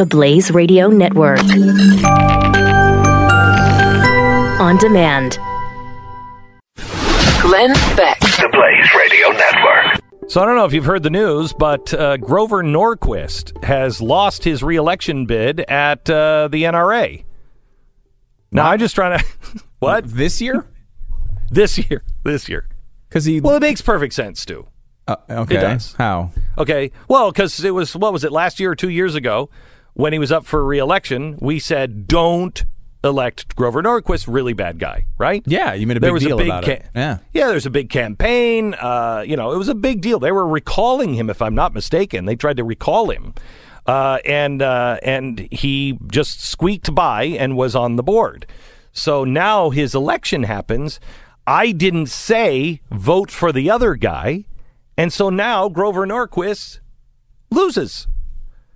The Blaze Radio Network. On demand. Glenn Beck. The Blaze Radio Network. So I don't know if you've heard the news, but uh, Grover Norquist has lost his reelection bid at uh, the NRA. Now I'm just trying to what This year? this year, this year. Because he. Well, it makes perfect sense, Stu. uh, okay. it does. How? Okay, well, because it was what was it last year or two years ago when he was up for reelection, we said don't elect Grover Norquist, really bad guy, right? Yeah, you made a there big was deal a big about it. ca- Yeah. yeah. There's a big campaign. Uh, you know, it was a big deal. They were recalling him, if I'm not mistaken. They tried to recall him, uh, and uh, and he just squeaked by and was on the board. So now his election happens. I didn't say vote for the other guy, and so now Grover Norquist loses.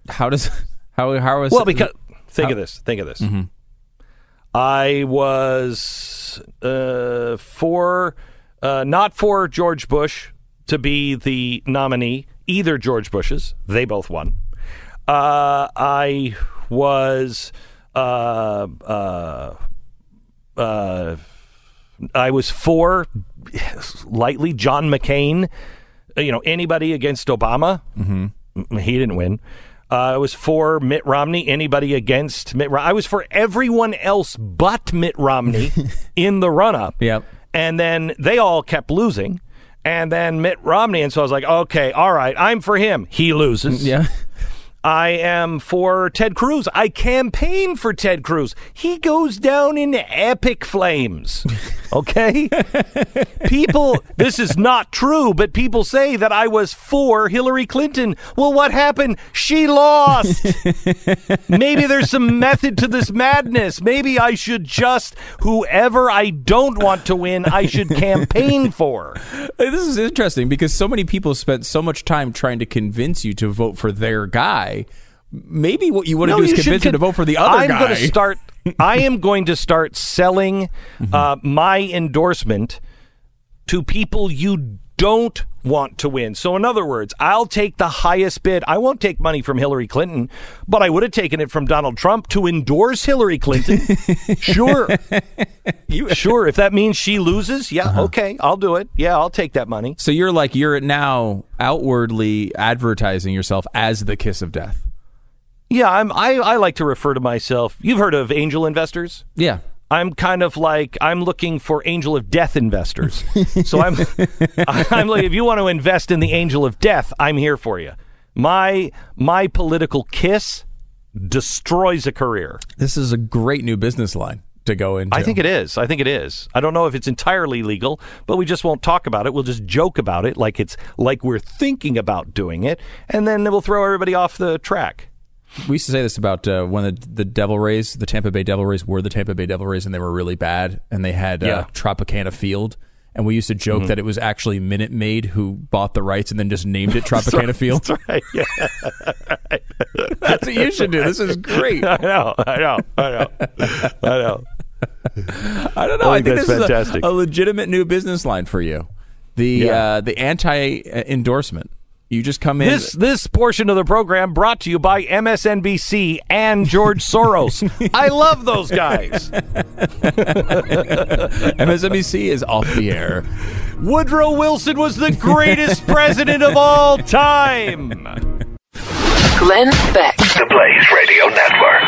How does. How, how is. Well, because think how- of this. Think of this. I was uh, for uh, not for George Bush to be the nominee. Either George Bush's, they both won. Uh, I was. Uh, uh, uh, I was for lightly John McCain. You know anybody against Obama? Mm-hmm. He didn't win. Uh, I was for Mitt Romney. Anybody against Mitt? Romney? I was for everyone else but Mitt Romney in the run-up. Yep. And then they all kept losing. And then Mitt Romney, and so I was like, okay, all right, I'm for him. He loses. Yeah. I am for Ted Cruz. I campaign for Ted Cruz. He goes down in epic flames. Okay? people, this is not true, but people say that I was for Hillary Clinton. Well, what happened? She lost. Maybe there's some method to this madness. Maybe I should just, whoever I don't want to win, I should campaign for. This is interesting because so many people spent so much time trying to convince you to vote for their guy. Maybe what you want to No, do is convince them to vote for the other I'm guy. going to start. I am going to start selling uh, my endorsement to people you don't want to win. So, in other words, I'll take the highest bid. I won't take money from Hillary Clinton, but I would have taken it from Donald Trump to endorse Hillary Clinton. sure, sure. If that means she loses, yeah, uh-huh. okay, I'll do it. Yeah, I'll take that money. so you're like you're now outwardly advertising yourself as the kiss of death. Yeah, I'm. I, I like to refer to myself. You've heard of angel investors? Yeah. I'm kind of like I'm looking for angel of death investors. so I'm I'm like if you want to invest in the angel of death, I'm here for you. My my political kiss destroys a career. This is a great new business line to go into. I think it is. I think it is. I don't know if it's entirely legal, but we just won't talk about it. We'll just joke about it like it's like we're thinking about doing it, and then we'll throw everybody off the track. We used to say this about uh, when the, the Devil Rays, the Tampa Bay Devil Rays, were the Tampa Bay Devil Rays, and they were really bad, and they had uh, Tropicana Field. And we used to joke that it was actually Minute Maid who bought the rights and then just named it Tropicana Field. That's right? Yeah. That's what you should do. This is great. I know. I know. I know. I know. I don't know. I I think think, that's this is a- a, legitimate new business line for you. The Yeah. uh, the anti endorsement. You just come in. This this portion of the program brought to you by MSNBC and George Soros. I love those guys. MSNBC is off the air. Woodrow Wilson was the greatest president of all time. Glenn Beck. The Blaze